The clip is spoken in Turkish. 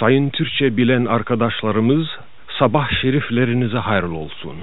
Sayın Türkçe bilen arkadaşlarımız sabah şeriflerinize hayırlı olsun.